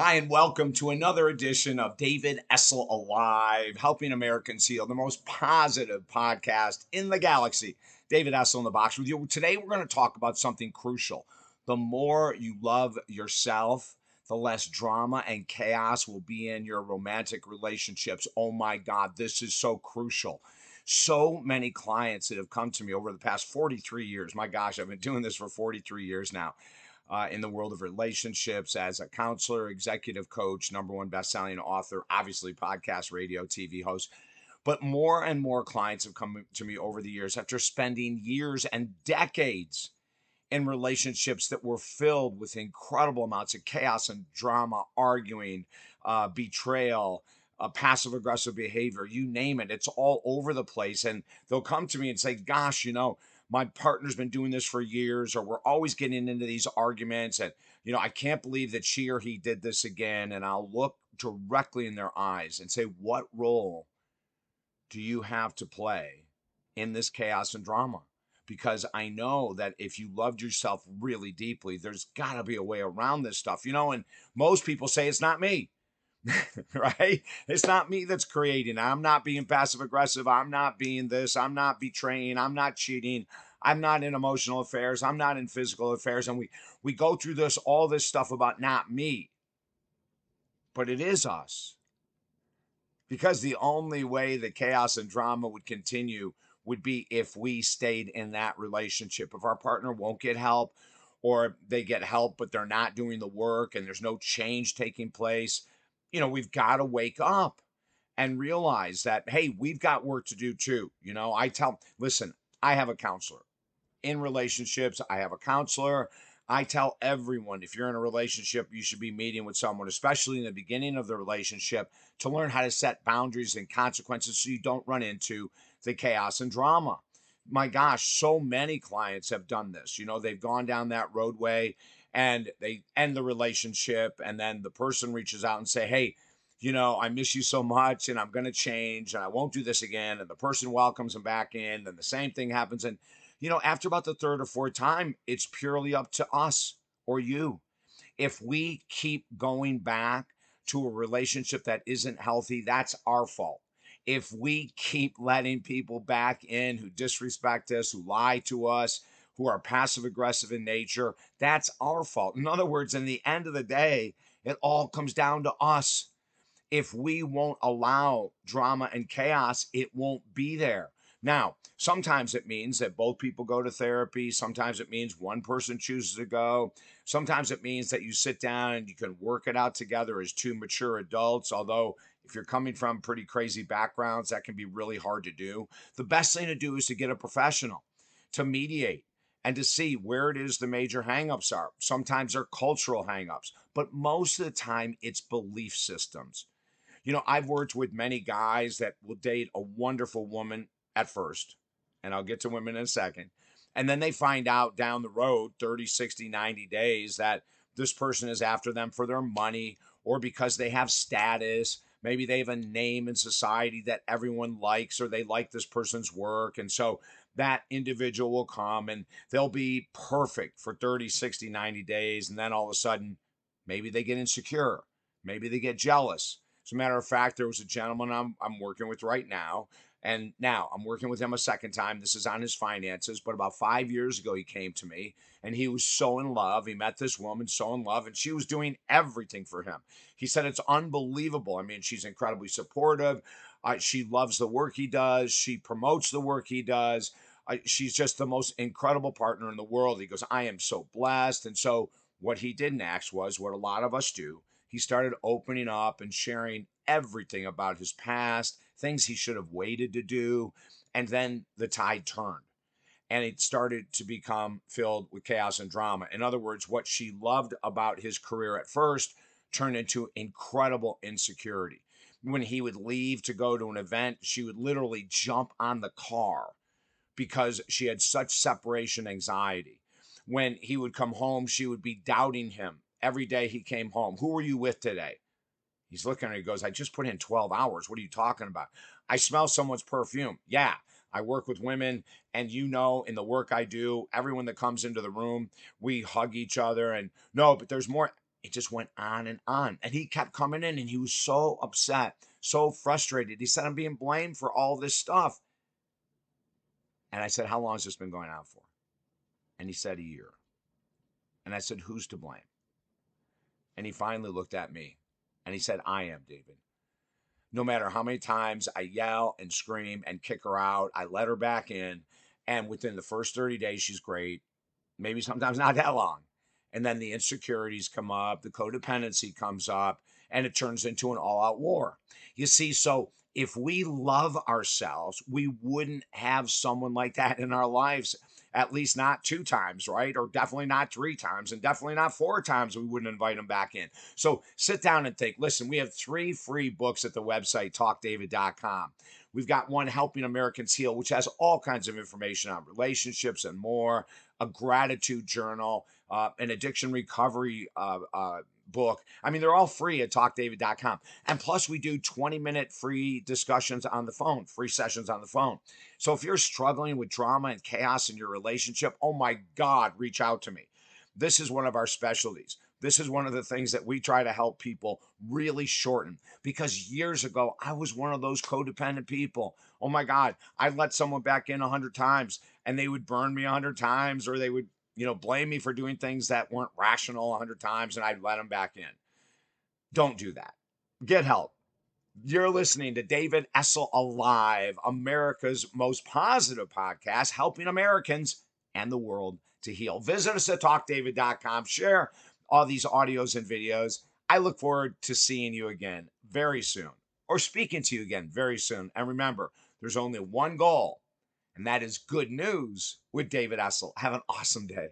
Hi, and welcome to another edition of David Essel Alive, helping Americans heal, the most positive podcast in the galaxy. David Essel in the box with you. Today, we're going to talk about something crucial. The more you love yourself, the less drama and chaos will be in your romantic relationships. Oh my God, this is so crucial. So many clients that have come to me over the past 43 years. My gosh, I've been doing this for 43 years now uh, in the world of relationships as a counselor, executive coach, number one best-selling author, obviously podcast, radio, TV host. But more and more clients have come to me over the years after spending years and decades in relationships that were filled with incredible amounts of chaos and drama, arguing, uh, betrayal, uh, passive aggressive behavior, you name it. It's all over the place. And they'll come to me and say, Gosh, you know, my partner's been doing this for years, or we're always getting into these arguments. And, you know, I can't believe that she or he did this again. And I'll look directly in their eyes and say, What role do you have to play in this chaos and drama? Because I know that if you loved yourself really deeply, there's got to be a way around this stuff, you know. And most people say it's not me. right? It's not me that's creating. I'm not being passive aggressive. I'm not being this. I'm not betraying. I'm not cheating. I'm not in emotional affairs. I'm not in physical affairs. And we we go through this all this stuff about not me. But it is us. Because the only way the chaos and drama would continue would be if we stayed in that relationship. If our partner won't get help or they get help but they're not doing the work and there's no change taking place, you know, we've got to wake up and realize that, hey, we've got work to do too. You know, I tell, listen, I have a counselor in relationships, I have a counselor. I tell everyone if you're in a relationship, you should be meeting with someone, especially in the beginning of the relationship, to learn how to set boundaries and consequences so you don't run into the chaos and drama. My gosh, so many clients have done this. You know, they've gone down that roadway and they end the relationship and then the person reaches out and say hey you know i miss you so much and i'm going to change and i won't do this again and the person welcomes them back in and the same thing happens and you know after about the third or fourth time it's purely up to us or you. If we keep going back to a relationship that isn't healthy that's our fault. If we keep letting people back in who disrespect us who lie to us who are passive aggressive in nature, that's our fault. In other words, in the end of the day, it all comes down to us. If we won't allow drama and chaos, it won't be there. Now, sometimes it means that both people go to therapy. Sometimes it means one person chooses to go. Sometimes it means that you sit down and you can work it out together as two mature adults. Although, if you're coming from pretty crazy backgrounds, that can be really hard to do. The best thing to do is to get a professional to mediate and to see where it is the major hangups are. Sometimes they're cultural hangups, but most of the time it's belief systems. You know, I've worked with many guys that will date a wonderful woman at first, and I'll get to women in a second. And then they find out down the road, 30, 60, 90 days, that this person is after them for their money or because they have status. Maybe they have a name in society that everyone likes or they like this person's work. And so that individual will come and they'll be perfect for 30, 60, 90 days. And then all of a sudden, maybe they get insecure. Maybe they get jealous. As a matter of fact, there was a gentleman I'm, I'm working with right now. And now I'm working with him a second time. This is on his finances. But about five years ago, he came to me and he was so in love. He met this woman, so in love, and she was doing everything for him. He said it's unbelievable. I mean, she's incredibly supportive. Uh, she loves the work he does, she promotes the work he does. I, she's just the most incredible partner in the world. He goes, I am so blessed. And so, what he did next was what a lot of us do. He started opening up and sharing everything about his past, things he should have waited to do. And then the tide turned and it started to become filled with chaos and drama. In other words, what she loved about his career at first turned into incredible insecurity. When he would leave to go to an event, she would literally jump on the car because she had such separation anxiety. When he would come home, she would be doubting him every day he came home. Who were you with today? He's looking at her. He goes, I just put in 12 hours. What are you talking about? I smell someone's perfume. Yeah. I work with women, and you know, in the work I do, everyone that comes into the room, we hug each other. And no, but there's more. it just went on and on. And he kept coming in and he was so upset, so frustrated. He said, I'm being blamed for all this stuff. And I said, How long has this been going on for? And he said, A year. And I said, Who's to blame? And he finally looked at me and he said, I am, David. No matter how many times I yell and scream and kick her out, I let her back in. And within the first 30 days, she's great. Maybe sometimes not that long. And then the insecurities come up, the codependency comes up, and it turns into an all out war. You see, so if we love ourselves, we wouldn't have someone like that in our lives at least not two times, right? Or definitely not three times, and definitely not four times. We wouldn't invite them back in. So sit down and think. Listen, we have three free books at the website, talkdavid.com. We've got one, Helping Americans Heal, which has all kinds of information on relationships and more, a gratitude journal, uh, an addiction recovery uh, uh, book. I mean, they're all free at talkdavid.com. And plus, we do 20 minute free discussions on the phone, free sessions on the phone. So if you're struggling with drama and chaos in your relationship, oh my God, reach out to me. This is one of our specialties. This is one of the things that we try to help people really shorten because years ago, I was one of those codependent people. Oh my God, I let someone back in a hundred times and they would burn me a hundred times or they would you know, blame me for doing things that weren't rational a hundred times and I'd let them back in. Don't do that. Get help. You're listening to David Essel Alive, America's most positive podcast, helping Americans and the world to heal. Visit us at talkdavid.com. Share all these audios and videos. I look forward to seeing you again very soon or speaking to you again very soon. And remember, there's only one goal and that is good news with David Essel. Have an awesome day.